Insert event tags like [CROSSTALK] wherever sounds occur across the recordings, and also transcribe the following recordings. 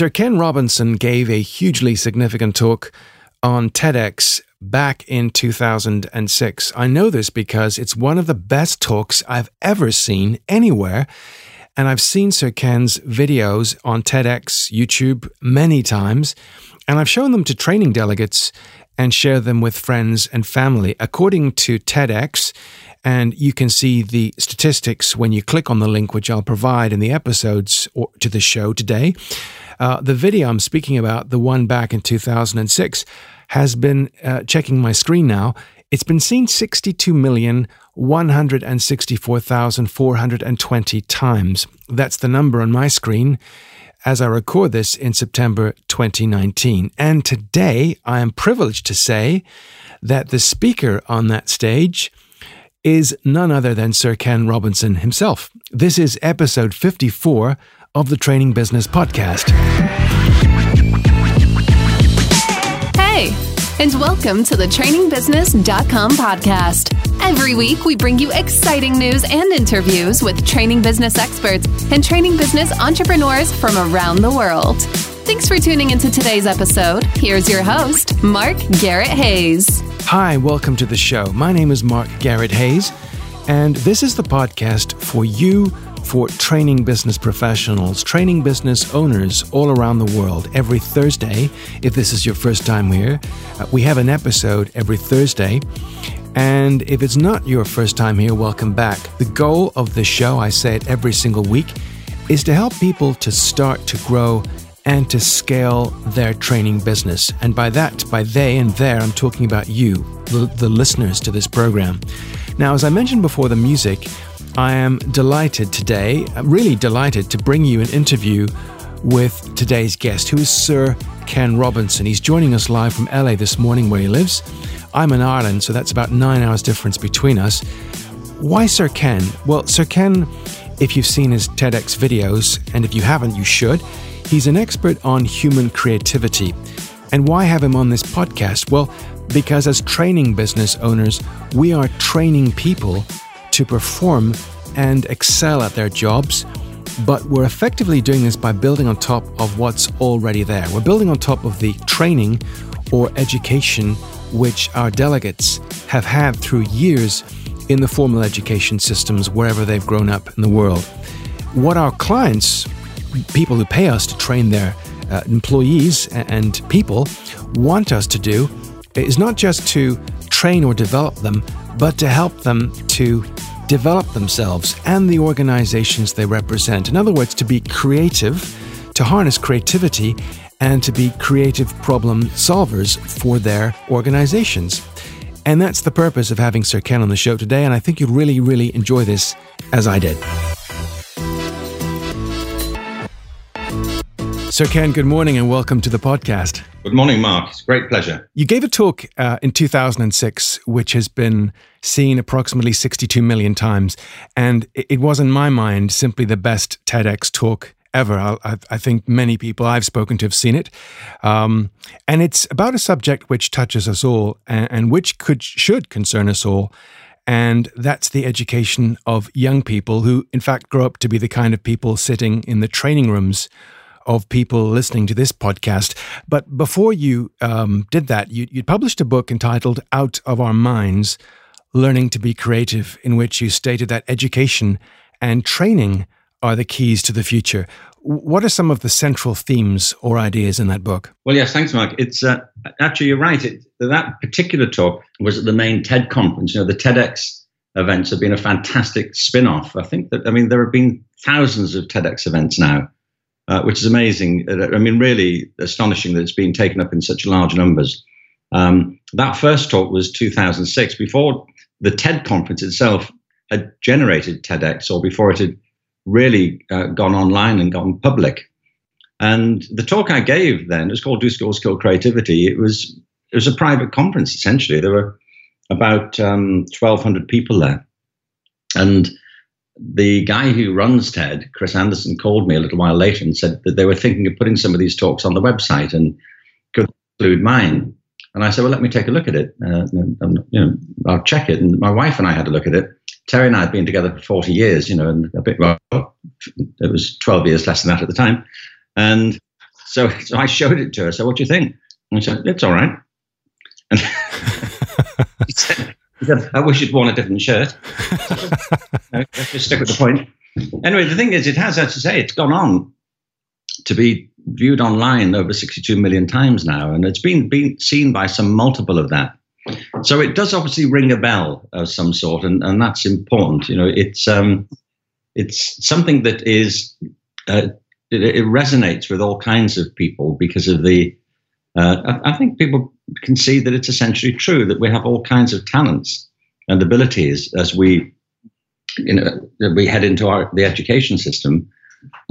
Sir Ken Robinson gave a hugely significant talk on TEDx back in 2006. I know this because it's one of the best talks I've ever seen anywhere. And I've seen Sir Ken's videos on TEDx YouTube many times, and I've shown them to training delegates and share them with friends and family. According to TEDx, and you can see the statistics when you click on the link, which I'll provide in the episodes to the show today. Uh, the video I'm speaking about, the one back in 2006, has been uh, checking my screen now. It's been seen 62,164,420 times. That's the number on my screen as I record this in September 2019. And today I am privileged to say that the speaker on that stage is none other than Sir Ken Robinson himself. This is episode 54 of the Training Business Podcast. Hey, and welcome to the trainingbusiness.com podcast. Every week, we bring you exciting news and interviews with training business experts and training business entrepreneurs from around the world. Thanks for tuning into today's episode. Here's your host, Mark Garrett Hayes. Hi, welcome to the show. My name is Mark Garrett Hayes, and this is the podcast for you for training business professionals, training business owners all around the world. Every Thursday, if this is your first time here, uh, we have an episode every Thursday. And if it's not your first time here, welcome back. The goal of the show, I say it every single week, is to help people to start to grow and to scale their training business. And by that, by they and there, I'm talking about you, the, the listeners to this program. Now, as I mentioned before the music, I am delighted today, really delighted to bring you an interview with today's guest, who is Sir Ken Robinson. He's joining us live from LA this morning where he lives. I'm in Ireland, so that's about nine hours difference between us. Why Sir Ken? Well, Sir Ken, if you've seen his TEDx videos, and if you haven't, you should, he's an expert on human creativity. And why have him on this podcast? Well, because as training business owners, we are training people to perform and excel at their jobs, but we're effectively doing this by building on top of what's already there. We're building on top of the training or education which our delegates have had through years in the formal education systems wherever they've grown up in the world. What our clients, people who pay us to train their uh, employees and people, want us to do is not just to train or develop them, but to help them to develop themselves and the organizations they represent. In other words, to be creative, to harness creativity, and to be creative problem solvers for their organizations. And that's the purpose of having Sir Ken on the show today, and I think you'll really, really enjoy this as I did. Sir Ken, good morning and welcome to the podcast. Good morning, Mark. It's a great pleasure. You gave a talk uh, in 2006, which has been seen approximately 62 million times. And it was, in my mind, simply the best TEDx talk ever. I, I, think many people I've spoken to have seen it. Um, and it's about a subject which touches us all and, and which could should concern us all. And that's the education of young people who, in fact, grow up to be the kind of people sitting in the training rooms of people listening to this podcast. But before you um, did that, you, you published a book entitled Out of Our Minds Learning to Be Creative, in which you stated that education and training are the keys to the future. What are some of the central themes or ideas in that book? Well, yes, thanks, Mark. It's uh, actually you're right. It, that particular talk was at the main TED conference. You know, the TEDx events have been a fantastic spin-off. I think that I mean there have been thousands of TEDx events now uh, which is amazing. Uh, I mean, really astonishing that it's been taken up in such large numbers. Um, that first talk was 2006, before the TED conference itself had generated TEDx, or before it had really uh, gone online and gone public. And the talk I gave then was called "Do Schools Kill Creativity." It was it was a private conference essentially. There were about um, 1,200 people there, and the guy who runs TED, Chris Anderson, called me a little while later and said that they were thinking of putting some of these talks on the website and could include mine. And I said, well, let me take a look at it. Uh, and, and, you know, I'll check it. And my wife and I had a look at it. Terry and I had been together for 40 years, you know, and a bit, well, it was 12 years less than that at the time. And so, [LAUGHS] so I showed it to her. So what do you think? And she said, it's all right. And [LAUGHS] he, said, said, I wish you'd worn a different shirt. [LAUGHS] no, let's just stick with the point. Anyway, the thing is, it has, as I say, it's gone on to be viewed online over 62 million times now, and it's been, been seen by some multiple of that. So it does obviously ring a bell of some sort, and, and that's important. You know, it's um, it's something that is uh, it, it, resonates with all kinds of people because of the. Uh, I, I, think people can see that it's essentially true that we have all kinds of talents and abilities as we, you know, we head into our the education system.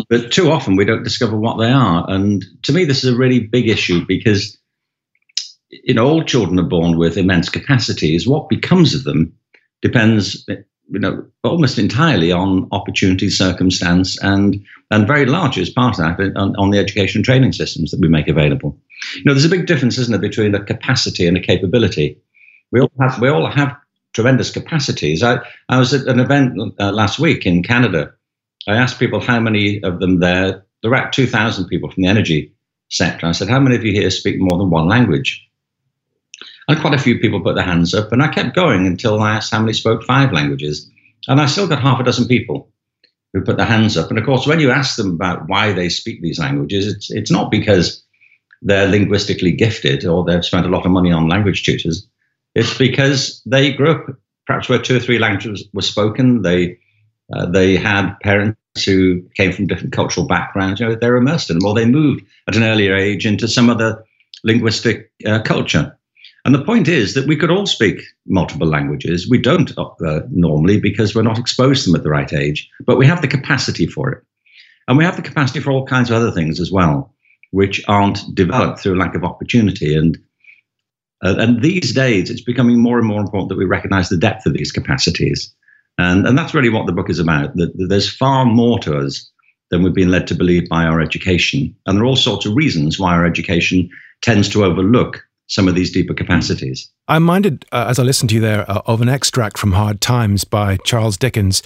But too often we don't discover what they are, and to me, this is a really big issue because you know all children are born with immense capacities. What becomes of them depends you know, almost entirely on opportunity, circumstance, and and very large as part of that on, on, the education training systems that we make available. You know, there's a big difference, isn't there, between a capacity and a capability. We all have we all have tremendous capacities. I I was at an event uh, last week in Canada. I asked people how many of them there. There were about two thousand people from the energy sector. I said, how many of you here speak more than one language? And quite a few people put their hands up. And I kept going until I asked how many spoke five languages. And I still got half a dozen people who put their hands up. And of course, when you ask them about why they speak these languages, it's, it's not because they're linguistically gifted or they've spent a lot of money on language tutors. It's because they grew up perhaps where two or three languages were spoken. They, uh, they had parents who came from different cultural backgrounds. You know, they're immersed in them, or they moved at an earlier age into some other linguistic uh, culture. And the point is that we could all speak multiple languages. We don't uh, normally because we're not exposed to them at the right age, but we have the capacity for it. And we have the capacity for all kinds of other things as well, which aren't developed through lack of opportunity. And uh, and these days, it's becoming more and more important that we recognize the depth of these capacities. And, and that's really what the book is about. That, that there's far more to us than we've been led to believe by our education. And there are all sorts of reasons why our education tends to overlook some of these deeper capacities. I'm minded, uh, as I listened to you there, uh, of an extract from Hard Times by Charles Dickens.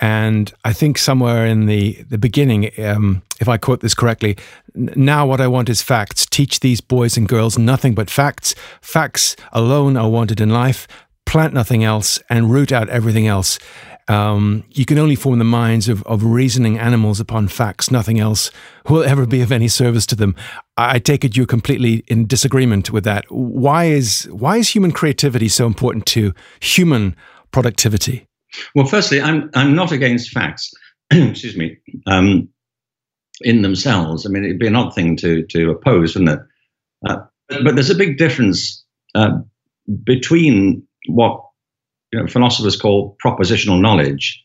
And I think somewhere in the, the beginning, um, if I quote this correctly, now what I want is facts. Teach these boys and girls nothing but facts. Facts alone are wanted in life. Plant nothing else and root out everything else. Um, you can only form the minds of, of reasoning animals upon facts. Nothing else will [LAUGHS] ever be of any service to them. I take it you're completely in disagreement with that. Why is why is human creativity so important to human productivity? Well, firstly, I'm I'm not against facts. [CLEARS THROAT] Excuse me. Um, in themselves, I mean, it'd be an odd thing to to oppose, wouldn't it? Uh, but there's a big difference uh, between what you know, philosophers call propositional knowledge.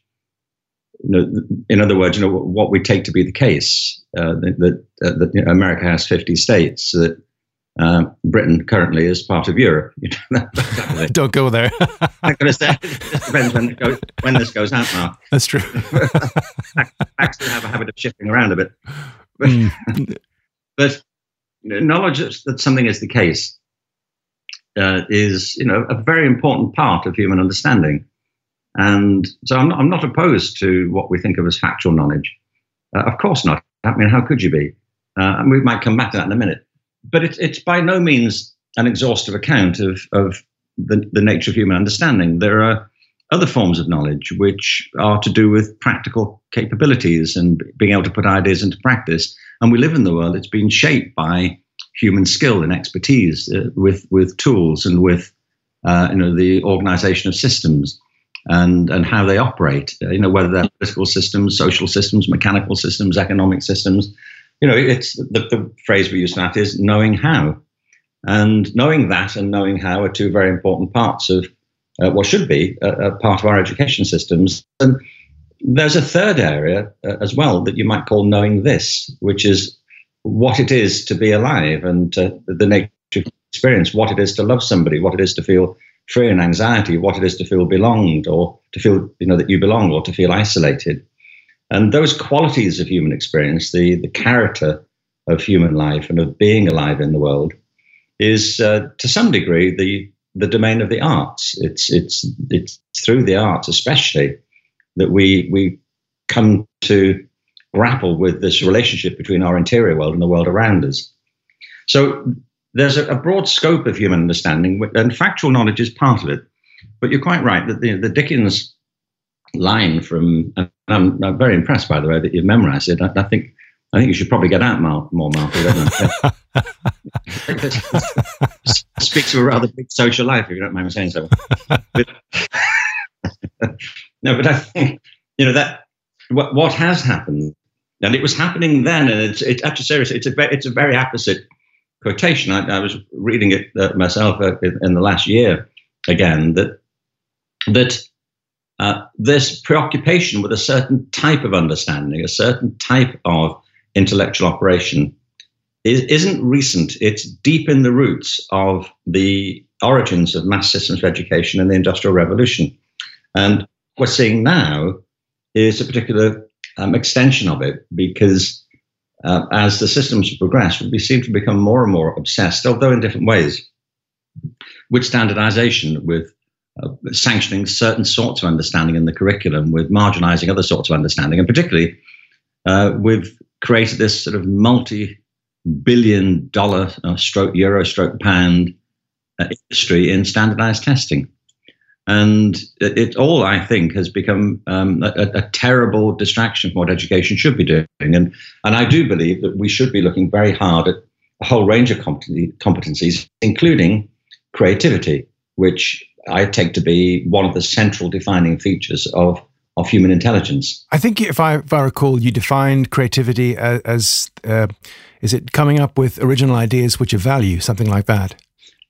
You know, in other words, you know what we take to be the case uh, that, uh, that you know, America has 50 states, that uh, Britain currently is part of Europe. [LAUGHS] You know, Don't go there. I'm going to say it depends when, goes, when, this goes out, Mark. That's true. [LAUGHS] Facts have a habit of shifting around a bit, [LAUGHS] but, mm. but knowledge that something is the case uh, is you know a very important part of human understanding. And so I'm not, I'm not opposed to what we think of as factual knowledge. Uh, of course not. I mean, how could you be? Uh, and we might come back to that in a minute. But it, it's by no means an exhaustive account of, of the, the nature of human understanding. There are other forms of knowledge which are to do with practical capabilities and being able to put ideas into practice. And we live in the world that's been shaped by human skill and expertise uh, with with tools and with uh, you know the organization of systems and and how they operate. Uh, you know whether they're political systems, social systems, mechanical systems, economic systems. You know, it's the, the phrase we use for that is knowing how, and knowing that and knowing how are two very important parts of uh, what should be a, a, part of our education systems. And there's a third area uh, as well that you might call knowing this, which is what it is to be alive and uh, the nature of experience, what it is to love somebody, what it is to feel free and anxiety, what it is to feel belonged or to feel you know that you belong or to feel isolated. And those qualities of human experience, the, the character of human life and of being alive in the world, is uh, to some degree the the domain of the arts. It's it's it's through the arts, especially, that we we come to grapple with this relationship between our interior world and the world around us. So there's a, a broad scope of human understanding, and factual knowledge is part of it. But you're quite right that the, the Dickens line from, and I'm, I'm, very impressed by the way that you've memorized it. I, I think I think you should probably get out more, more Mark. [LAUGHS] [LAUGHS] speaks to a rather big social life, if you don't mind me saying so. But, [LAUGHS] no, but I think you know that what what has happened, and it was happening then, and it's it's actually serious. It's a very, it's a very opposite quotation. I, I was reading it uh, myself uh, in, in, the last year again that that uh, this preoccupation with a certain type of understanding, a certain type of intellectual operation is, isn't recent. It's deep in the roots of the origins of mass systems of education and the Industrial Revolution. And what we're seeing now is a particular um, extension of it because uh, as the systems progress, we seem to become more and more obsessed, although in different ways, with standardization, with uh, sanctioning certain sorts of understanding in the curriculum, with marginalizing other sorts of understanding, and particularly uh, with created this sort of multi billion dollar uh, stroke euro stroke pound uh, industry in standardized testing. And it, it, all, I think, has become um, a, a, terrible distraction from what education should be doing. And, and I do believe that we should be looking very hard at a whole range of competencies, including creativity, which I take to be one of the central defining features of of human intelligence. I think, if I, if I recall, you defined creativity as, as uh, is it coming up with original ideas which are value, something like that?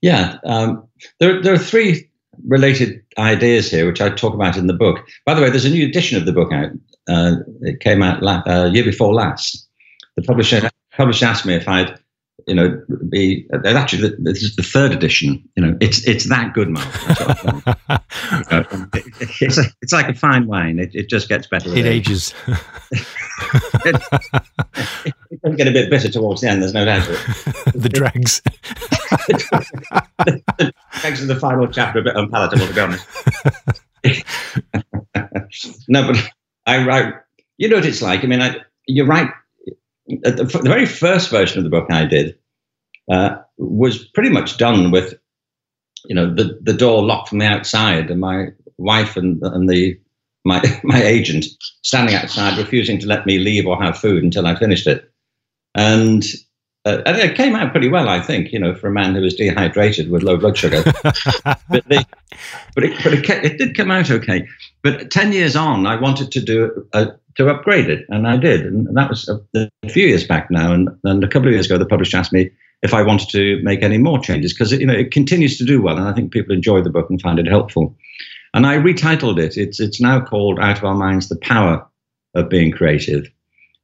Yeah, um, there, there are three related ideas here, which I talk about in the book. By the way, there's a new edition of the book out. Uh, it came out la- uh, year before last. The publisher publisher asked me if I'd you know, be actually this is the third edition. You know, it's it's that good, Mark. [LAUGHS] it's a, it's like a fine wine. It, it just gets better. It ages. [LAUGHS] [LAUGHS] it, it get a bit bitter towards the end. There's no doubt. the dregs. the, of the final chapter a bit unpalatable, to be honest. no, but I write. You know what it's like. I mean, I, you're right the, the, very first version of the book I did uh, was pretty much done with, you know, the, the door locked from the outside, and my wife and and the my [LAUGHS] my agent standing outside, refusing to let me leave or have food until I finished it, and. Uh, and it came out pretty well, I think, you know, for a man who was dehydrated with low blood sugar. [LAUGHS] but, they, but, it, but it, it, did come out okay. But 10 years on, I wanted to do a, to upgrade it, and I did. And that was a, a few years back now. And, and a couple of years ago, the publisher asked me if I wanted to make any more changes because you know it continues to do well, and I think people enjoy the book and find it helpful. And I retitled it. It's it's now called Out of Our Minds: The Power of Being Creative.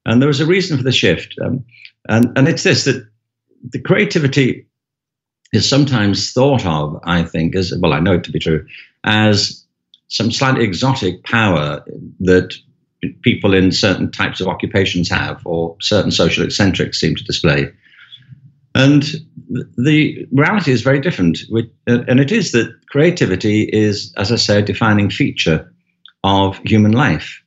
And there was a reason for the shift, um, and and it's this that the creativity is sometimes thought of, I think, as well. I know it to be true, as some slightly exotic power that people in certain types of occupations have, or certain social eccentrics seem to display. And the reality is very different. And it is that creativity is, as I say, a defining feature of human life.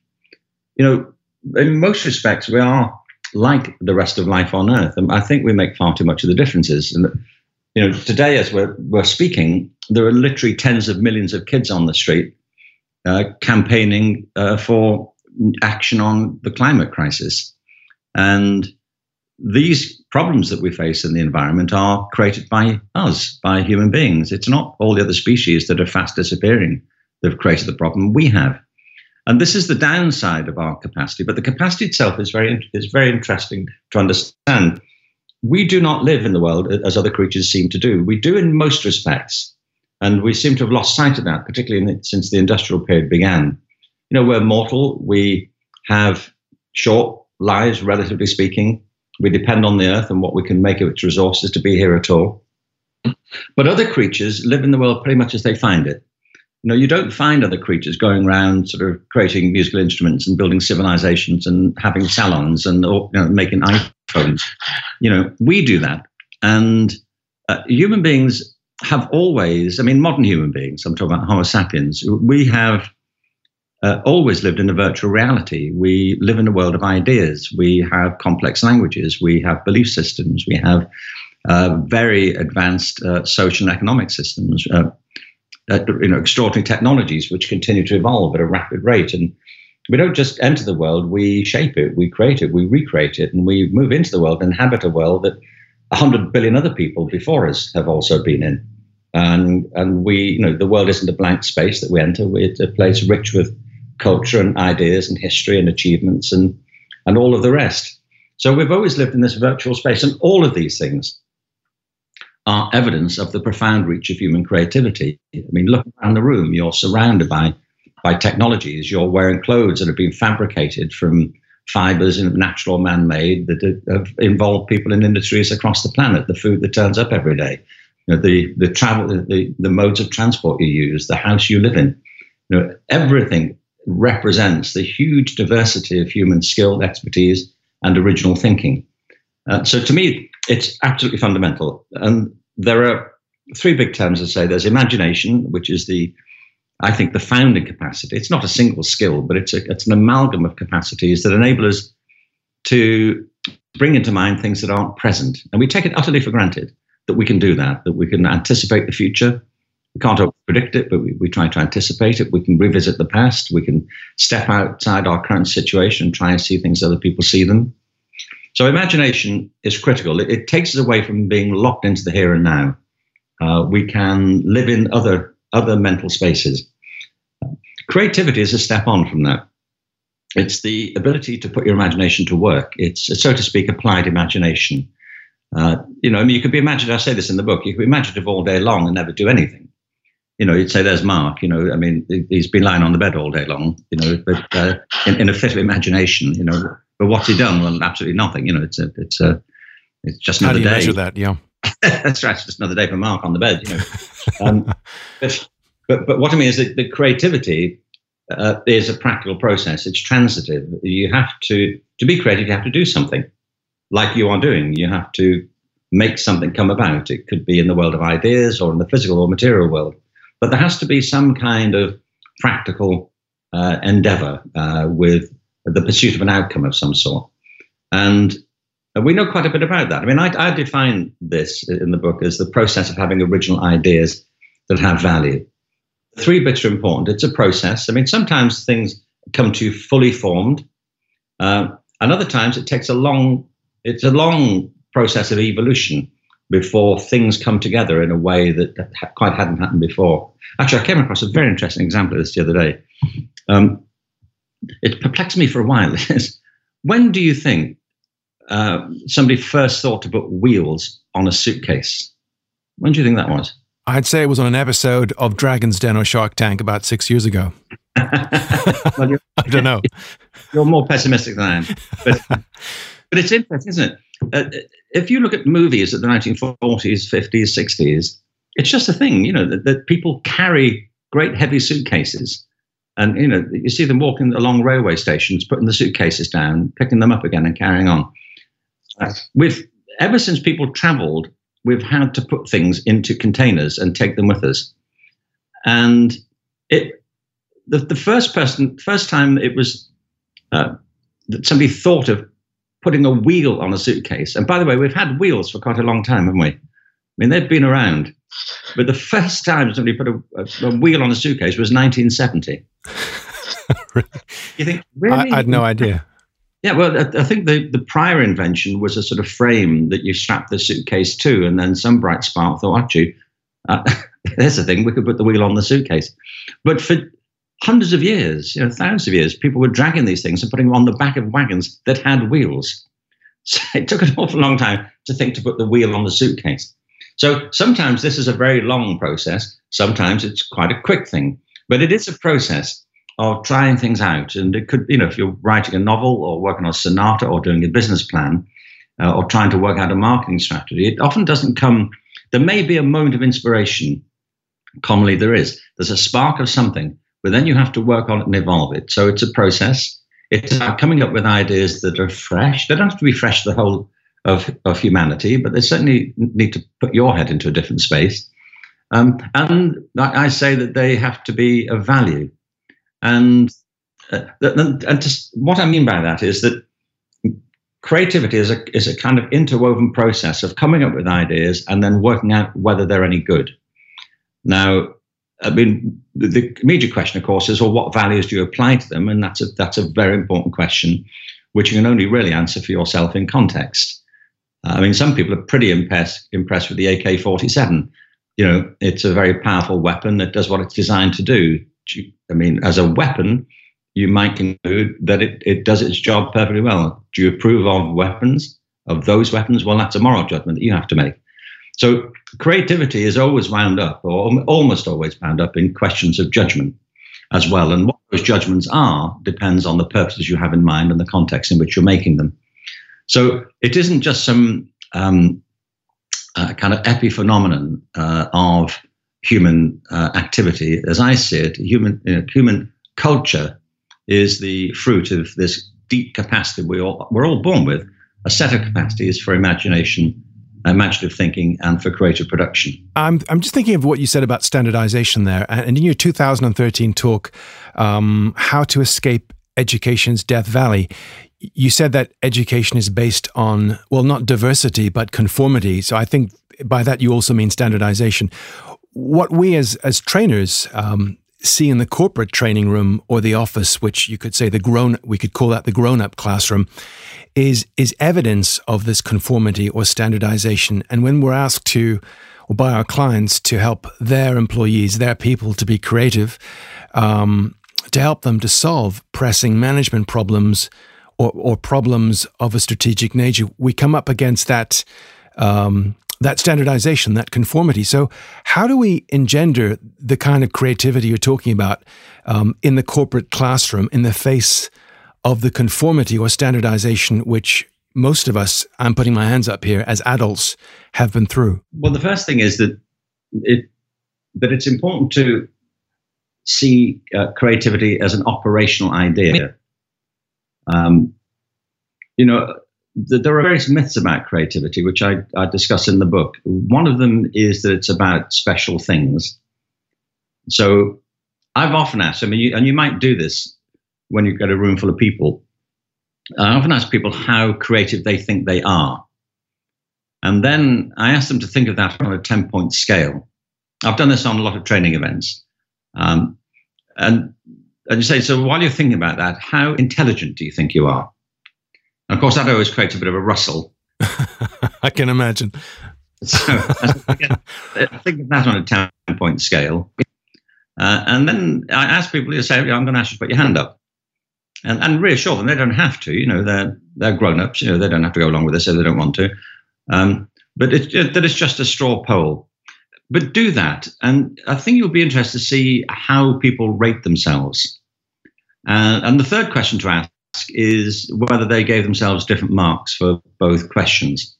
You know, in most respects, we are like the rest of life on Earth. And I think we make far too much of the differences. And, you know, today, as we're, we're speaking, there are literally tens of millions of kids on the street uh, campaigning uh, for action on the climate crisis. And these problems that we face in the environment are created by us, by human beings. It's not all the other species that are fast disappearing that have created the problem. We have. And this is the downside of our capacity. But the capacity itself is very, is very interesting to understand. We do not live in the world as other creatures seem to do. We do in most respects. And we seem to have lost sight of that, particularly the, since the industrial period began. You know, we're mortal. We have short lives, relatively speaking we depend on the earth and what we can make of its resources to be here at all. But other creatures live in the world pretty much as they find it. You know, you don't find other creatures going around sort of creating musical instruments and building civilizations and having salons and you know, making iPhones. You know, we do that. And uh, human beings have always, I mean, modern human beings, I'm talking about Homo sapiens, we have uh, always lived in a virtual reality. We live in a world of ideas. We have complex languages. We have belief systems. We have uh, very advanced uh, social and economic systems. Uh, you know, extraordinary technologies which continue to evolve at a rapid rate. And we don't just enter the world; we shape it, we create it, we recreate it, and we move into the world, inhabit a world that 100 billion other people before us have also been in. And, and we, you know, the world isn't a blank space that we enter. It's a place rich with culture and ideas and history and achievements and, and all of the rest. So we've always lived in this virtual space. And all of these things are evidence of the profound reach of human creativity. I mean, look around the room, you're surrounded by, by technologies, you're wearing clothes that have been fabricated from fibers natural or man-made that have involved people in industries across the planet. The food that turns up every day, you know, the the travel, the, the modes of transport you use, the house you live in. You know, everything represents the huge diversity of human skill, expertise, and original thinking. Uh, so to me, it's absolutely fundamental. And there are three big terms I say. There's imagination, which is the I think the founding capacity, it's not a single skill, but it's, a, it's an amalgam of capacities that enable us to bring into mind things that aren't present. And we take it utterly for granted that we can do that, that we can anticipate the future. We can't predict it, but we, we try to anticipate it. We can revisit the past. We can step outside our current situation and try and see things other people see them. So imagination is critical. It, it takes us away from being locked into the here and now. Uh, we can live in other other mental spaces. Creativity is a step on from that. It's the ability to put your imagination to work. It's, so to speak, applied imagination. Uh, you know, I mean, you could be imaginative. I say this in the book. You could be imaginative all day long and never do anything. You know, you'd say, "There's Mark." You know, I mean, he's been lying on the bed all day long. You know, but uh, in, in, a fit of imagination, you know, but what's he done? Well, absolutely nothing. You know, it's a, it's a, it's just another day. How do you day. measure that? Yeah. [LAUGHS] That's right. Just another day for Mark on the bed. You know, um, but, but but what I mean is that the creativity uh, is a practical process. It's transitive. You have to to be creative. You have to do something, like you are doing. You have to make something come about. It could be in the world of ideas or in the physical or material world, but there has to be some kind of practical uh, endeavor uh, with the pursuit of an outcome of some sort. And and we know quite a bit about that. I mean, I, I define this in the book as the process of having original ideas that have value. Three bits are important. It's a process. I mean, sometimes things come to you fully formed, uh, and other times it takes a long. It's a long process of evolution before things come together in a way that, quite hadn't happened before. Actually, I came across a very interesting example of this the other day. Um, it perplexed me for a while. [LAUGHS] when do you think uh, somebody first thought to put wheels on a suitcase. When do you think that was? I'd say it was on an episode of Dragon's Den or Shark Tank about six years ago. [LAUGHS] [LAUGHS] well, I don't know. [LAUGHS] You're more pessimistic than I am. But, but it's interesting, isn't it? Uh, if you look at movies of the 1940s, 50s, 60s, it's just a thing, you know, that, that people carry great heavy suitcases. And, you know, you see them walking along railway stations, putting the suitcases down, picking them up again and carrying on. We've ever since people travelled, we've had to put things into containers and take them with us. And it, the, the first person, first time it was uh, that somebody thought of putting a wheel on a suitcase. And by the way, we've had wheels for quite a long time, haven't we? I mean, they've been around. But the first time somebody put a, a, a wheel on a suitcase was 1970. [LAUGHS] You think, really? I, I had no idea. Yeah, well, I, think the, the prior invention was a sort of frame that you strap the suitcase to, and then some bright spark thought, actually, uh, [LAUGHS] there's a thing, we could put the wheel on the suitcase. But for hundreds of years, you know, thousands of years, people were dragging these things and putting them on the back of wagons that had wheels. [LAUGHS] So it took an awful long time to think to put the wheel on the suitcase. So sometimes this is a very long process, sometimes it's quite a quick thing, but it is a process of trying things out. And it could, you know, if you're writing a novel or working on a sonata or doing a business plan uh, or trying to work out a marketing strategy, it often doesn't come. There may be a moment of inspiration. Commonly, there is. There's a spark of something, but then you have to work on it and evolve it. So it's a process. It's about coming up with ideas that are fresh. They don't have to be fresh the whole of, of humanity, but they certainly need to put your head into a different space. Um, and I say that they have to be of value. And uh, and, just, what I mean by that is that creativity is a is a kind of interwoven process of coming up with ideas and then working out whether they're any good. Now, I mean, the, the immediate question, of course, is, well, what values do you apply to them? And that's a that's a very important question, which you can only really answer for yourself in context. I mean, some people are pretty impressed impressed with the AK-47. You know, it's a very powerful weapon that does what it's designed to do. I mean, as a weapon, you might conclude that it, it does its job perfectly well. Do you approve of weapons, of those weapons? Well, that's a moral judgment that you have to make. So creativity is always wound up, or almost always wound up, in questions of judgment as well. And what those judgments are depends on the purposes you have in mind and the context in which you're making them. So it isn't just some um, uh, kind of epiphenomenon uh, of human uh, activity. As I see it, human you know, human culture is the fruit of this deep capacity we all, we're all born with. A set of capacities for imagination, imaginative thinking, and for creative production. I'm, I'm just thinking of what you said about standardization there. And in your 2013 talk, um, How to Escape Education's Death Valley, you said that education is based on, well, not diversity, but conformity. So I think by that you also mean standardization. What we as, as trainers um, see in the corporate training room or the office, which you could say the grown, we could call that the grown-up classroom, is is evidence of this conformity or standardization. And when we're asked to, or by our clients, to help their employees, their people, to be creative, um, to help them to solve pressing management problems or, or problems of a strategic nature, we come up against that. Um, that standardization, that conformity. So, how do we engender the kind of creativity you're talking about um, in the corporate classroom in the face of the conformity or standardization which most of us, I'm putting my hands up here, as adults have been through? Well, the first thing is that it that it's important to see uh, creativity as an operational idea. Um, you know, there are various myths about creativity, which I, I discuss in the book. One of them is that it's about special things. So I've often asked, I mean, you, and you might do this when you get a room full of people. I often ask people how creative they think they are. And then I ask them to think of that on a 10 point scale. I've done this on a lot of training events. Um, and, and you say, so while you're thinking about that, how intelligent do you think you are? And of course, that always creates a bit of a rustle. [LAUGHS] I can imagine. So I think that's on a 10 point scale. Uh, and then I ask people to say, I'm going to ask you to put your hand up. And, and reassure them they don't have to. You know, they're, they're grown ups. You know, they don't have to go along with this if they don't want to. Um, but it, it, that it's just a straw poll. But do that. And I think you'll be interested to see how people rate themselves. Uh, and the third question to ask is whether they gave themselves different marks for both questions,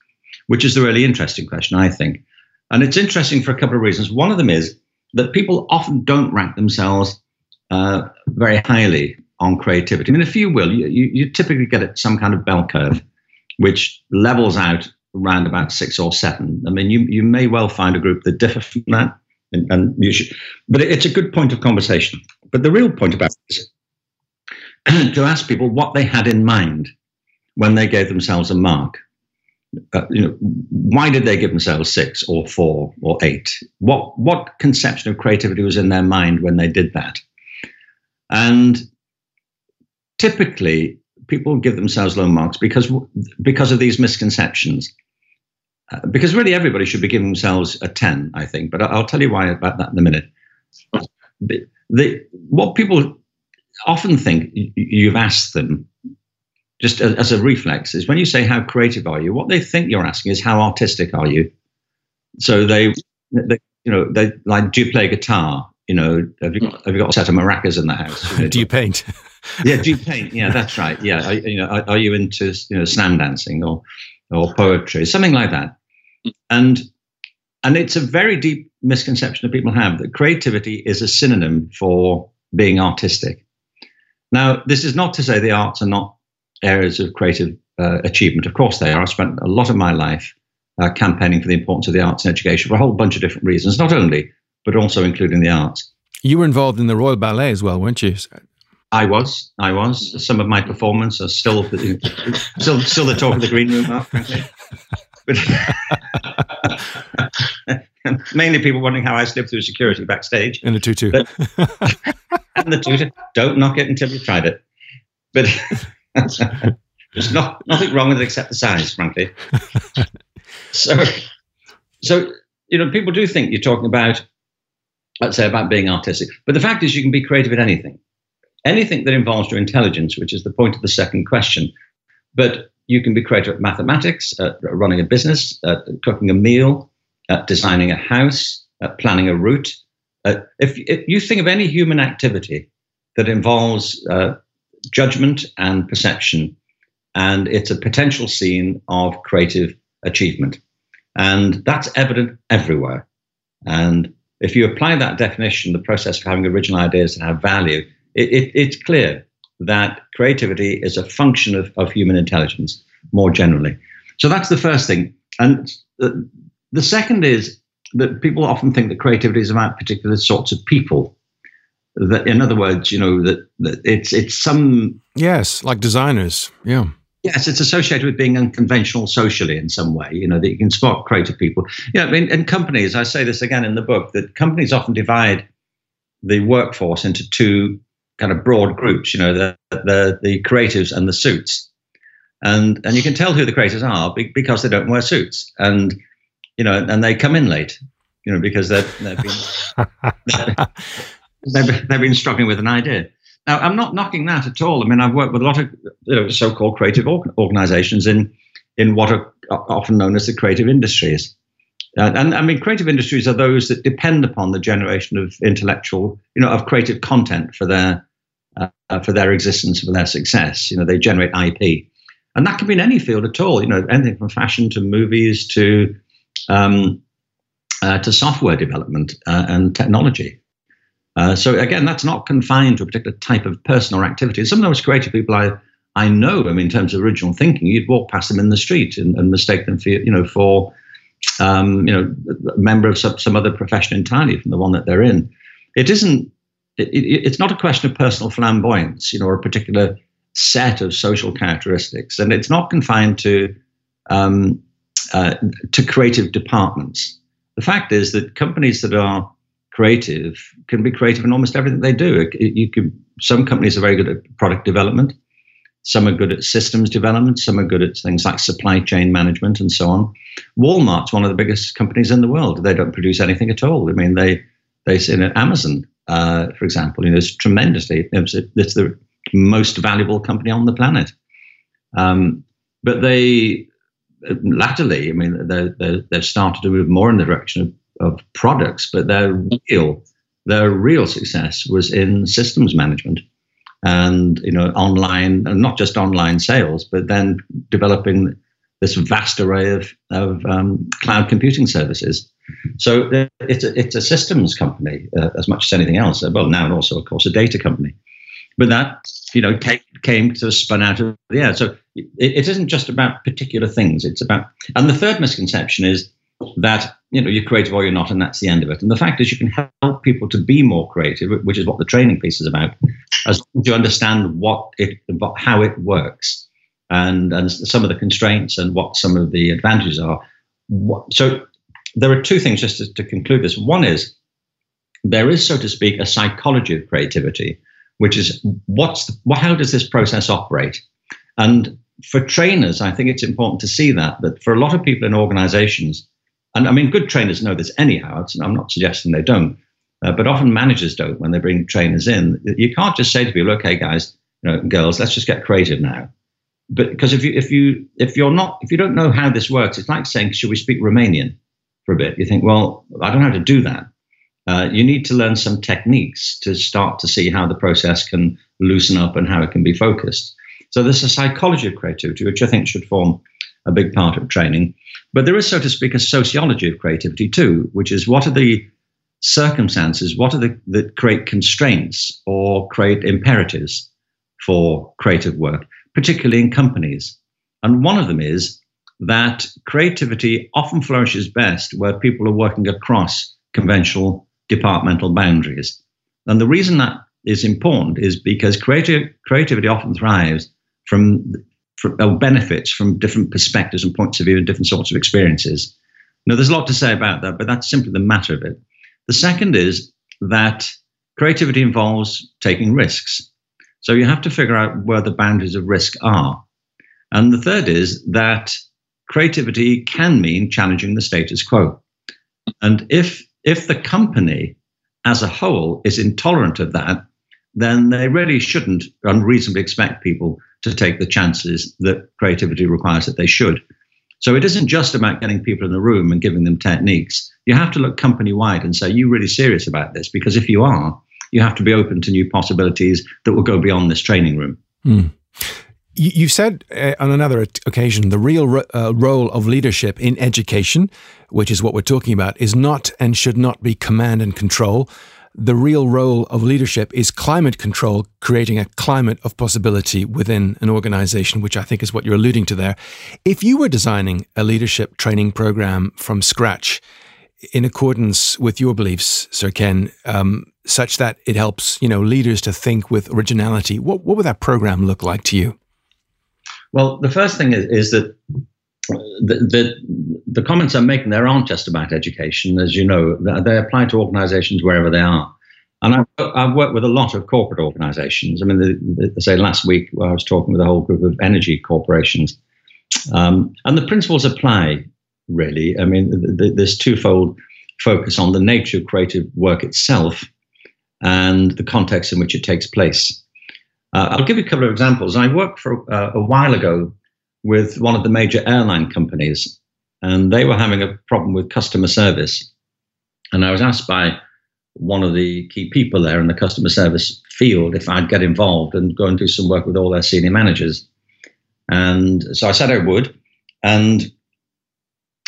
which is the really interesting question, I think. And it's interesting for a couple of reasons. One of them is that people often don't rank themselves uh, very highly on creativity. I mean, if you will, you, you, you typically get some kind of bell curve, which levels out around about six or seven. I mean, you, you may well find a group that differ from that, and, and you should, but it's a good point of conversation. But the real point about this [CLEARS THROAT] to ask people what they had in mind when they gave themselves a mark. Uh, you know, why did they give themselves six or four or eight? What what conception of creativity was in their mind when they did that? And typically, people give themselves low marks because because of these misconceptions. Uh, because really, everybody should be giving themselves a ten, I think. But I'll tell you why about that in a minute. The, the, what people often think you've asked them just as a reflex is when you say how creative are you what they think you're asking is how artistic are you. So they, they you know they like do you play guitar? You know have you got, have you got a set of maracas in the house? You [LAUGHS] know, do you paint? [LAUGHS] Yeah do you paint? Yeah that's right. Yeah are, you know are, are, you into you know slam dancing or or poetry? Something like that. And and it's a very deep misconception that people have that creativity is a synonym for being artistic now, this is not to say the arts are not areas of creative uh, achievement. Of course, they are. I spent a lot of my life uh, campaigning for the importance of the arts in education for a whole bunch of different reasons, not only, but also including the arts. You were involved in the Royal Ballet as well, weren't you? I was, I was. Some of my performances are still, [LAUGHS] still, still the talk of the green room, But [LAUGHS] mainly people wondering how I slipped through security backstage. In the tutu. But, [LAUGHS] and the tutu. Don't knock it until you've tried it. But [LAUGHS] there's not, nothing wrong with it except the size, frankly. So, so you know, people do think you're talking about, let's say, about being artistic. But the fact is, you can be creative in anything, anything that involves your intelligence, which is the point of the second question. But you can be creative at mathematics, at running a business, at cooking a meal, at designing a house, at planning a route. Uh, if, if, you think of any human activity that involves uh, judgment and perception, and it's a potential scene of creative achievement. And that's evident everywhere. And if you apply that definition, the process of having original ideas that have value, it, it, it's clear that creativity is a function of, of human intelligence more generally. So that's the first thing. And the, the second is that people often think that creativity is about particular sorts of people. That, in other words, you know that, that it's it's some yes, like designers, yeah. Yes, it's associated with being unconventional socially in some way, you know, that you can spot creative people. Yeah, I mean, in companies, I say this again in the book, that companies often divide the workforce into two kind of broad groups, you know, the, the, the creatives and the suits. And, and you can tell who the creators are because they don't wear suits. And, you know, and they come in late, you know, because they've, they've, been, [LAUGHS] they've, they've been struggling with an idea. Now, I'm not knocking that at all. I mean, I've worked with a lot of you know, so-called creative organizations in in what are often known as the creative industries. Uh, and I mean, creative industries are those that depend upon the generation of intellectual, you know, of creative content for their uh, for their existence, for their success. You know, they generate IP, and that can be in any field at all. You know, anything from fashion to movies to um, uh, to software development uh, and technology. Uh, so again, that's not confined to a particular type of person or activity. Some of those creative people I I know, I mean, in terms of original thinking, you'd walk past them in the street and, and mistake them for you know for um, you know a member of some, some other profession entirely from the one that they're in. It isn't. It, it, it's not a question of personal flamboyance, you know, or a particular set of social characteristics, and it's not confined to um, uh, to creative departments. The fact is that companies that are creative can be creative in almost everything they do. You can, some companies are very good at product development, some are good at systems development, some are good at things like supply chain management and so on. Walmart's one of the biggest companies in the world. They don't produce anything at all. I mean, they they that Amazon, uh, for example, you know, is tremendously it's, it's the most valuable company on the planet. Um, but they latterly, I mean, they, they've started to move more in the direction of of products, but their real their real success was in systems management and you know online and not just online sales, but then developing this vast array of of um, cloud computing services. So it's a, it's a systems company uh, as much as anything else. Well, now and also of course a data company, but that you know came, came to spun out of the air. So it, it isn't just about particular things. It's about and the third misconception is that you know you're creative or you're not, and that's the end of it. And the fact is, you can help people to be more creative, which is what the training piece is about, as you understand what it, how it works, and and some of the constraints and what some of the advantages are. So there are two things just to, to conclude this. One is there is, so to speak, a psychology of creativity, which is what's the, how does this process operate, and for trainers, I think it's important to see that that for a lot of people in organizations, and I mean, good trainers know this anyhow. I'm not suggesting they don't, uh, but often managers don't when they bring trainers in. You can't just say to people, "Okay, guys, you know, girls, let's just get creative now." But because if you if you if you're not if you don't know how this works, it's like saying, "Should we speak Romanian for a bit?" You think, "Well, I don't know how to do that." Uh, you need to learn some techniques to start to see how the process can loosen up and how it can be focused. So there's a psychology of creativity, which I think should form a big part of training. But there is, so to speak, a sociology of creativity too, which is what are the circumstances, what are the that create constraints or create imperatives for creative work, particularly in companies. And one of them is that creativity often flourishes best where people are working across conventional departmental boundaries. And the reason that is important is because creative, creativity often thrives from, from uh, benefits from different perspectives and points of view and different sorts of experiences. Now, there's a lot to say about that, but that's simply the matter of it. The second is that creativity involves taking risks. So you have to figure out where the boundaries of risk are. And the third is that creativity can mean challenging the status quo. And if if the company as a whole is intolerant of that, then they really shouldn't unreasonably expect people to take the chances that creativity requires that they should. So it isn't just about getting people in the room and giving them techniques. You have to look company wide and say, Are you really serious about this? Because if you are, you have to be open to new possibilities that will go beyond this training room. Mm. You said uh, on another occasion the real uh, role of leadership in education, which is what we're talking about, is not and should not be command and control. The real role of leadership is climate control, creating a climate of possibility within an organization, which I think is what you're alluding to there. If you were designing a leadership training program from scratch, in accordance with your beliefs, Sir Ken, um, such that it helps you know leaders to think with originality, what what would that program look like to you? Well, the first thing is, is that the, the, the comments I'm making there aren't just about education, as you know, they apply to organizations wherever they are. And I've, I've worked with a lot of corporate organizations. I mean, the, the, say last week I was talking with a whole group of energy corporations, um, and the principles apply really. I mean, the, there's twofold focus on the nature of creative work itself and the context in which it takes place. Uh, I'll give you a couple of examples. I worked for uh, a while ago with one of the major airline companies, and they were having a problem with customer service. And I was asked by one of the key people there in the customer service field if I'd get involved and go and do some work with all their senior managers. And so I said I would. And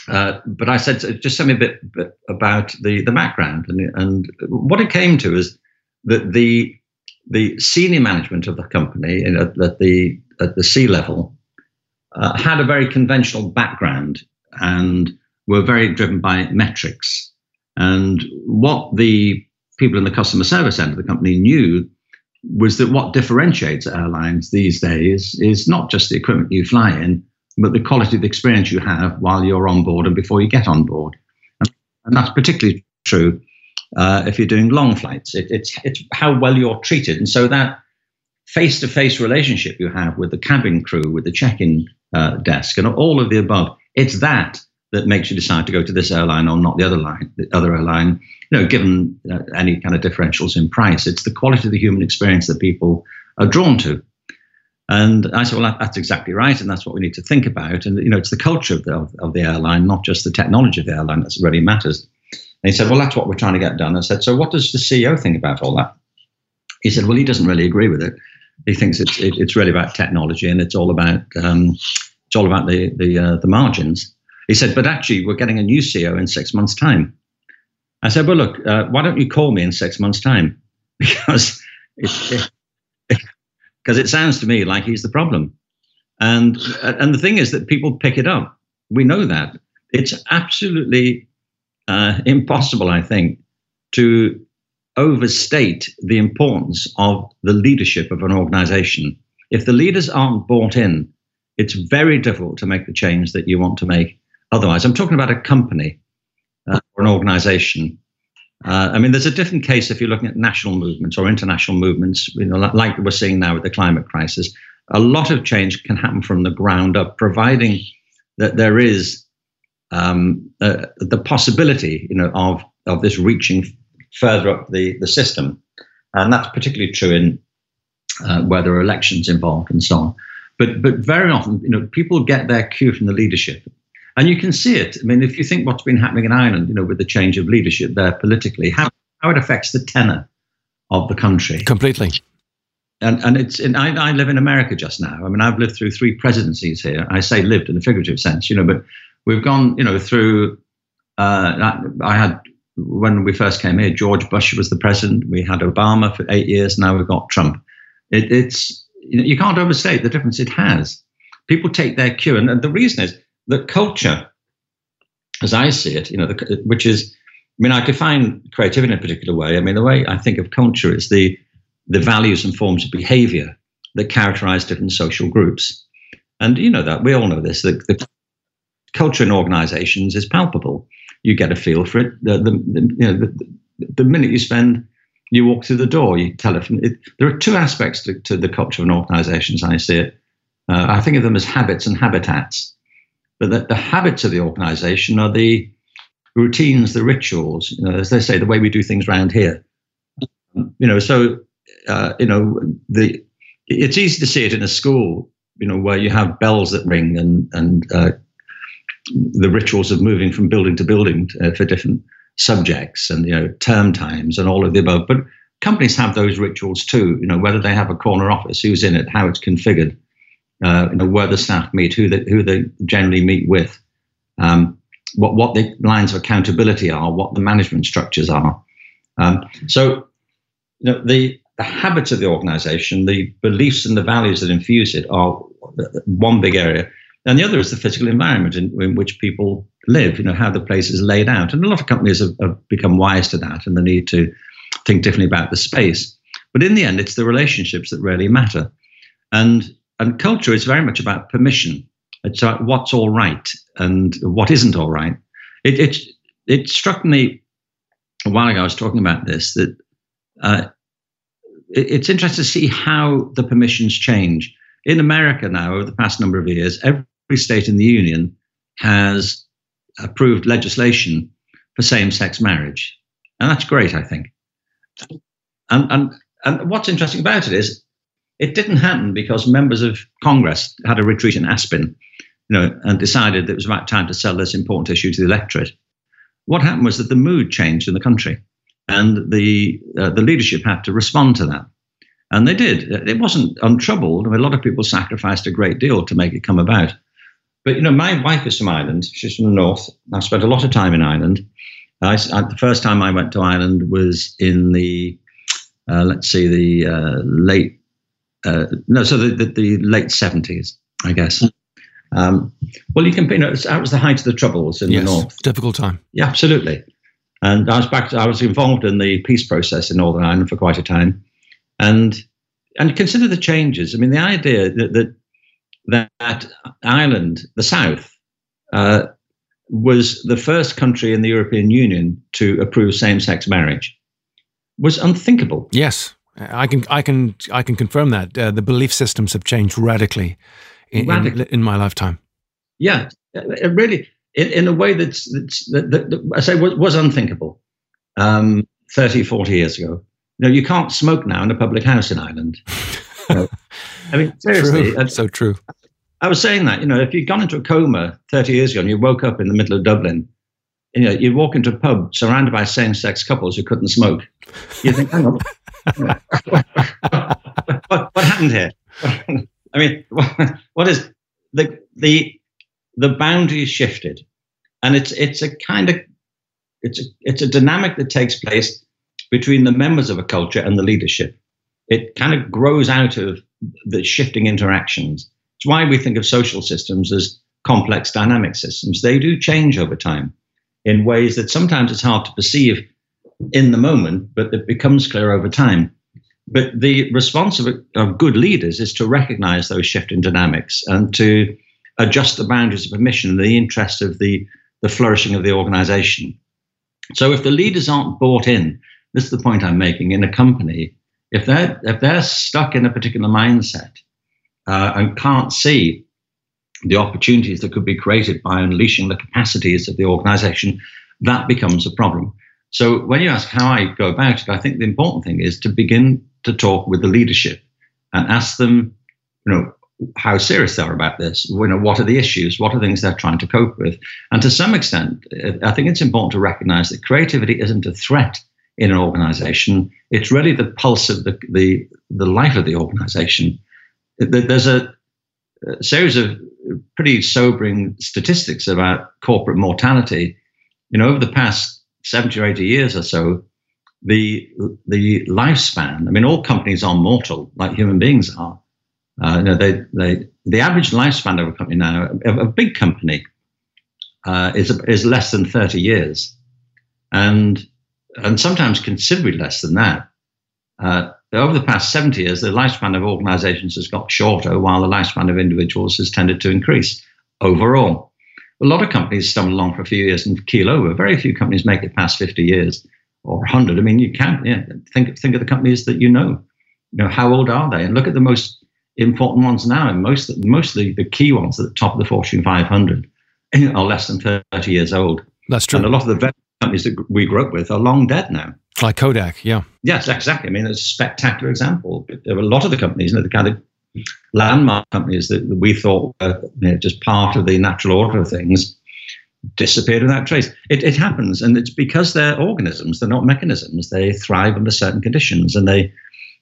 uh, but I said, just tell me a bit, about the, the background. And, and what it came to is that the the senior management of the company at, the at the C level uh, had a very conventional background and were very driven by metrics. And what the people in the customer service end of the company knew was that what differentiates airlines these days is not just the equipment you fly in, but the quality of the experience you have while you're on board and before you get on board. And, and that's particularly true uh, if you're doing long flights. It, it's, it's how well you're treated. And so that face to face relationship you have with the cabin crew, with the check in uh, desk, and all of the above, it's that that makes you decide to go to this airline or not the other line, the other airline. You know, given uh, any kind of differentials in price, it's the quality of the human experience that people are drawn to. And I said, well, that's exactly right, and that's what we need to think about. And you know, it's the culture of the, of, the airline, not just the technology of the airline, that really matters. And he said, Well, that's what we're trying to get done. I said, So what does the CEO think about all that? He said, Well, he doesn't really agree with it. He thinks it's it, it's really about technology and it's all about um, it's all about the the uh, the margins. He said, But actually, we're getting a new CEO in six months' time. I said, Well, look, uh, why don't you call me in six months' time? [LAUGHS] Because it, it, it sounds to me like he's the problem. And and the thing is that people pick it up. We know that it's absolutely uh, impossible, I think, to overstate the importance of the leadership of an organization. If the leaders aren't bought in, it's very difficult to make the change that you want to make otherwise. I'm talking about a company uh, or an organization. Uh, I mean, there's a different case if you're looking at national movements or international movements, you know, like we're seeing now with the climate crisis. A lot of change can happen from the ground up, providing that there is um, uh, the possibility, you know, of of this reaching further up the the system, and that's particularly true in uh, where there are elections involved and so on. But but very often, you know, people get their cue from the leadership, and you can see it. I mean, if you think what's been happening in Ireland, you know, with the change of leadership there politically, how how it affects the tenor of the country completely. And, and it's in, I, I live in America just now. I mean, I've lived through three presidencies here. I say lived in a figurative sense, you know, but we've gone, you know, through. Uh, I had when we first came here, George Bush was the president. We had Obama for eight years. Now we've got Trump. It, it's you, know, you can't overstate the difference it has. People take their cue, and, and the reason is that culture, as I see it, you know, the, which is, I mean, I define creativity in a particular way. I mean, the way I think of culture is the the values and forms of behavior that characterize different social groups. And you know that we all know this. The, the culture in organizations is palpable. You get a feel for it. The, the, the you know, the, the, minute you spend, you walk through the door, you telephone. It, there are two aspects to, to, the culture of an organization as I see it. Uh, I think of them as habits and habitats. But the, the habits of the organization are the routines, the rituals, you know, as they say, the way we do things around here. You know, so uh, you know the it's easy to see it in a school, you know, where you have bells that ring and and uh, the rituals of moving from building to building uh, for different subjects and you know term times and all of the above. But companies have those rituals too. You know, whether they have a corner office, who's in it, how it's configured, uh, you know, where the staff meet, who they who they generally meet with. Um, what what the lines of accountability are, what the management structures are. Um, so, you know, the the habits of the organization, the beliefs and the values that infuse it are one big area. And the other is the physical environment in, in which people live, you know, how the place is laid out. And a lot of companies have, have become wise to that and the need to think differently about the space. But in the end, it's the relationships that really matter. And, and culture is very much about permission. It's about what's all right and what isn't all right. It, it, it struck me a while ago, I was talking about this, that uh, it's interesting to see how the permissions change. In America now, over the past number of years, every state in the union has approved legislation for same-sex marriage, and that's great, I think. And and and what's interesting about it is, it didn't happen because members of Congress had a retreat in Aspen, you know, and decided that it was about time to sell this important issue to the electorate. What happened was that the mood changed in the country and the uh, the leadership had to respond to that, and they did. It wasn't untroubled. I mean, a lot of people sacrificed a great deal to make it come about. But you know, my wife is from Ireland. She's from the north. I spent a lot of time in Ireland. I, I, the first time I went to Ireland was in the uh, let's see the uh, late uh, no, so the, the, the late seventies, I guess. Um, well, you can, you know, that was the height of the troubles in yes, the north. Difficult time. Yeah, absolutely. And I was back. I was involved in the peace process in Northern Ireland for quite a time, and and consider the changes. I mean, the idea that that, that Ireland, the South, uh, was the first country in the European Union to approve same-sex marriage was unthinkable. Yes, I can I can I can confirm that uh, the belief systems have changed radically in, radically. in, in my lifetime. Yeah, it really in, in a way that's, that's that, that, that, I say was, was unthinkable um, 30, 40 years ago. You know, you can't smoke now in a public house in Ireland. [LAUGHS] You know? I mean, seriously. True. so true. I was saying that, you know, if you'd gone into a coma 30 years ago and you woke up in the middle of Dublin, you know, you'd walk into a pub surrounded by same-sex couples who couldn't smoke. You think, hang on, what, [LAUGHS] what, what, happened here? [LAUGHS] I mean, [LAUGHS] what is the the the boundaries shifted, and it's it's a kind of it's a, it's a dynamic that takes place between the members of a culture and the leadership. It kind of grows out of the shifting interactions. It's why we think of social systems as complex dynamic systems. They do change over time in ways that sometimes it's hard to perceive in the moment, but it becomes clear over time. But the response of, of good leaders is to recognize those shifting dynamics and to adjust the boundaries of permission in the interest of the, the flourishing of the organization. So if the leaders aren't bought in, this is the point I'm making, in a company, if they're, if they're stuck in a particular mindset uh, and can't see the opportunities that could be created by unleashing the capacities of the organization, that becomes a problem. So when you ask how I go about it, I think the important thing is to begin to talk with the leadership and ask them, you know, how serious they are about this. You know, what are the issues? What are things they're trying to cope with? And to some extent, I think it's important to recognize that creativity isn't a threat in an organization. It's really the pulse of the, the, the life of the organization. There's a, series of pretty sobering statistics about corporate mortality. You know, over the past 70 or 80 years or so, the, the lifespan, I mean, all companies are mortal, like human beings are. Uh, you know, they, they, the average lifespan of a company now, of a big company, uh, is, is less than 30 years. And, and sometimes considerably less than that. Uh, over the past 70 years, the lifespan of organizations has got shorter while the lifespan of individuals has tended to increase overall. A lot of companies stumble along for a few years and keel over. Very few companies make it past 50 years or 100. I mean, you can't yeah, think, think of the companies that you know. You know, how old are they? And look at the most important ones now. And most, mostly the key ones at the top of the Fortune 500 [LAUGHS] are less than 30 years old. That's true. And a lot of the companies that we grew up with are long dead now. Like Kodak, yeah. Yes, exactly. I mean, it's a spectacular example. There were a lot of the companies, you know, the kind of landmark companies that we thought were you know, just part of the natural order of things disappeared without trace. It, it happens, and it's because they're organisms, they're not mechanisms. They thrive under certain conditions, and they,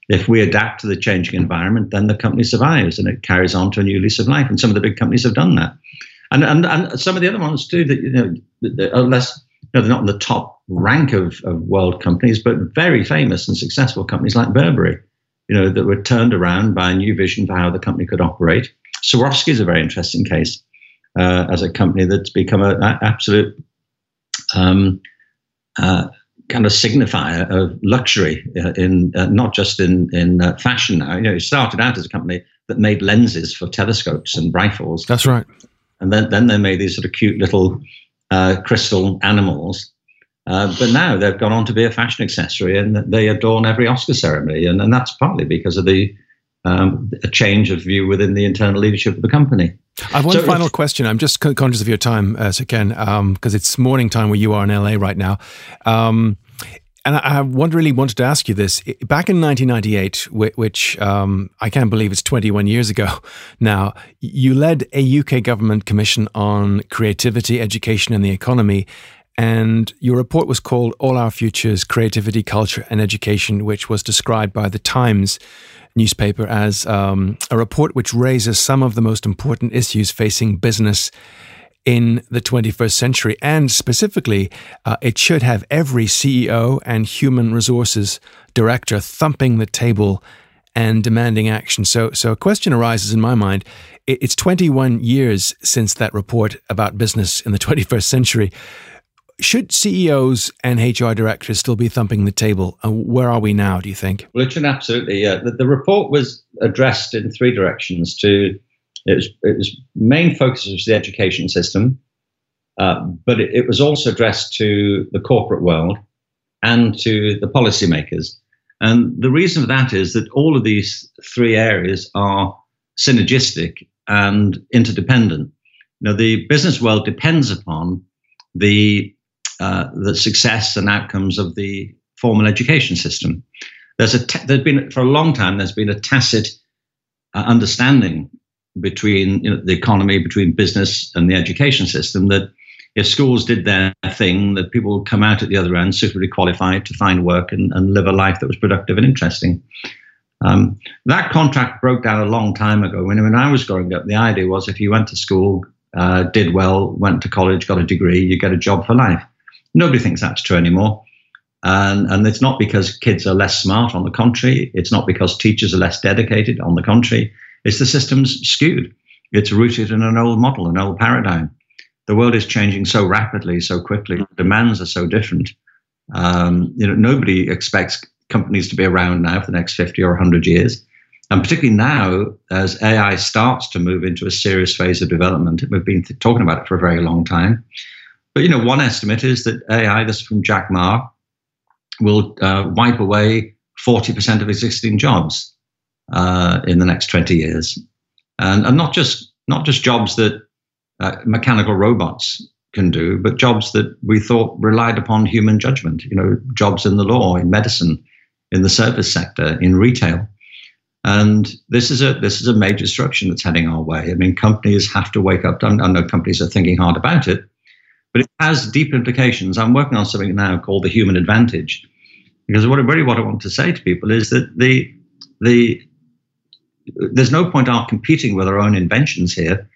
if we adapt to the changing environment, then the company survives and it carries on to a new lease of life. And some of the big companies have done that, and and, and some of the other ones too that you know that are less. Know, they're not in the top rank of, of world companies, but very famous and successful companies like Burberry you know, that were turned around by a new vision for how the company could operate. Swarovski is a very interesting case uh, as a company that's become an absolute um, uh, kind of signifier of luxury uh, in uh, not just in in uh, fashion now. You know, it started out as a company that made lenses for telescopes and rifles. That's right. And then then they made these sort of cute little uh, crystal animals uh, but now they've gone on to be a fashion accessory and they adorn every Oscar ceremony. And, and that's partly because of the um, a change of view within the internal leadership of the company. I have one so final question. I'm just conscious of your time, uh, Sir Ken, because um, it's morning time where you are in LA right now. Um, and I, really wanted to ask you this. Back in 1998, which um, I can't believe it's 21 years ago [LAUGHS] now, you led a UK government commission on creativity, education, and the economy. And your report was called All Our Futures Creativity, Culture, and Education, which was described by the Times newspaper as um, a report which raises some of the most important issues facing business in the 21st century. And specifically, uh, it should have every CEO and human resources director thumping the table and demanding action. So, so a question arises in my mind. It's 21 years since that report about business in the 21st century. Should CEOs and HR directors still be thumping the table? Uh, where are we now, do you think? Well, should absolutely. Yeah. The, the report was addressed in three directions. To it was, main focus was the education system, uh, but it, it, was also addressed to the corporate world and to the policymakers. And the reason for that is that all of these three areas are synergistic and interdependent. Now, the business world depends upon the uh, the success and outcomes of the formal education system. There's a there's been for a long time there's been a tacit uh, understanding between you know, the economy, between business and the education system that if schools did their thing, that people would come out at the other end suitably qualified to find work and, and live a life that was productive and interesting. Um, that contract broke down a long time ago. When, when I was growing up, the idea was if you went to school, uh, did well, went to college, got a degree, you get a job for life. Nobody thinks that's true anymore. And, and it's not because kids are less smart, on the contrary. It's not because teachers are less dedicated, on the contrary. It's the system's skewed. It's rooted in an old model, an old paradigm. The world is changing so rapidly, so quickly. Demands are so different. Um, you know, nobody expects companies to be around now for the next 50 or 100 years. And particularly now, as AI starts to move into a serious phase of development, we've been talking about it for a very long time. But you know, one estimate is that AI, this is from Jack Ma, will uh, wipe away 40% of existing jobs uh, in the next 20 years, and, and not just not just jobs that uh, mechanical robots can do, but jobs that we thought relied upon human judgment. You know, jobs in the law, in medicine, in the service sector, in retail. And this is a this is a major disruption that's heading our way. I mean, companies have to wake up. I know companies are thinking hard about it, but it has deep implications. I'm working on something now called the human advantage, because what really what I want to say to people is that the the there's no point our competing with our own inventions here,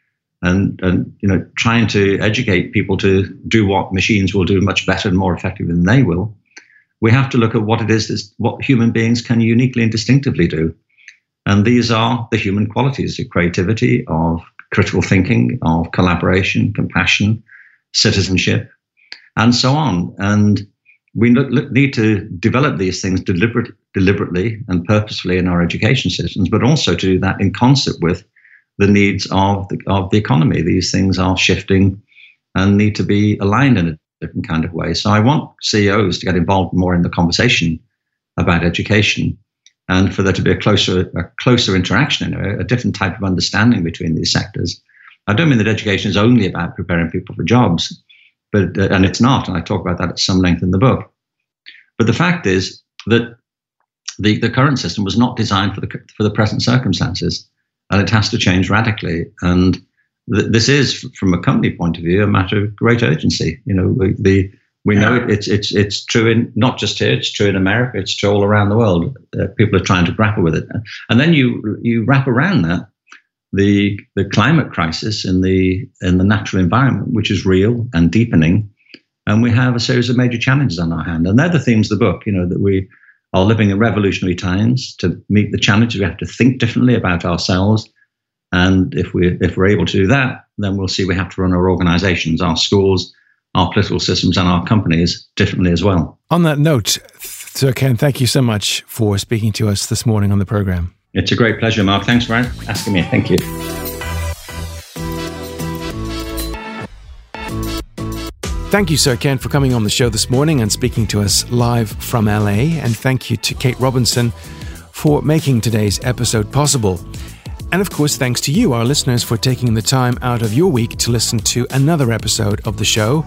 and and you know trying to educate people to do what machines will do much better and more effectively than they will. We have to look at what it is that's, what human beings can uniquely and distinctively do, and these are the human qualities of creativity, of critical thinking, of collaboration, compassion, citizenship, and so on. And we need to develop these things deliberate, deliberately and purposefully in our education systems, but also to do that in concert with the needs of the, of the economy. These things are shifting and need to be aligned in a different kind of way. So I want CEOs to get involved more in the conversation about education and for there to be a closer, a closer interaction, a, a different type of understanding between these sectors. I don't mean that education is only about preparing people for jobs, but uh, and it's not, and I talk about that at some length in the book. But the fact is that the, the current system was not designed for the for the present circumstances, and it has to change radically. And th- this is, from a company point of view, a matter of great urgency. You know, the, the we know it, it's it's it's true in not just here; it's true in America. It's true all around the world. Uh, people are trying to grapple with it, and then you you wrap around that the the climate crisis in the in the natural environment, which is real and deepening, and we have a series of major challenges on our hand. And they're the themes of the book. You know that we are living in revolutionary times. To meet the challenges, we have to think differently about ourselves. And if we if we're able to do that, then we'll see we have to run our organizations, our schools, our political systems, and our companies differently as well. On that note, Sir Ken, thank you so much for speaking to us this morning on the program. It's a great pleasure, Mark. Thanks for asking me. Thank you. Thank you, Sir Ken, for coming on the show this morning and speaking to us live from LA. And thank you to Kate Robinson for making today's episode possible. And of course, thanks to you, our listeners, for taking the time out of your week to listen to another episode of the show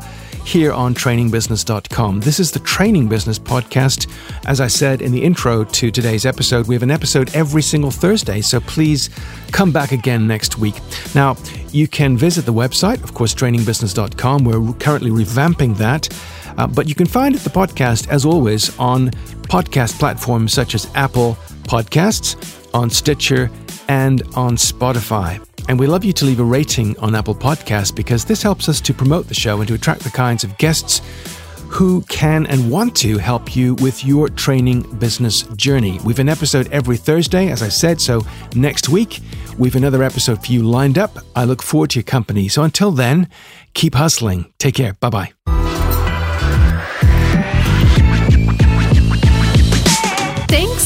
here on trainingbusiness.com. This is the Training Business Podcast. As I said in the intro to today's episode, we have an episode every single Thursday, so please come back again next week. Now, you can visit the website, of course, trainingbusiness.com. We're currently revamping that. Uh, but you can find the podcast, as always, on podcast platforms such as Apple Podcasts, on Stitcher, and on Spotify. And we love you to leave a rating on Apple Podcasts because this helps us to promote the show and to attract the kinds of guests who can and want to help you with your training business journey. We've an episode every Thursday, as I said, so next week we've another episode for you lined up. I look forward to your company. So until then, keep hustling. Take care. Bye bye.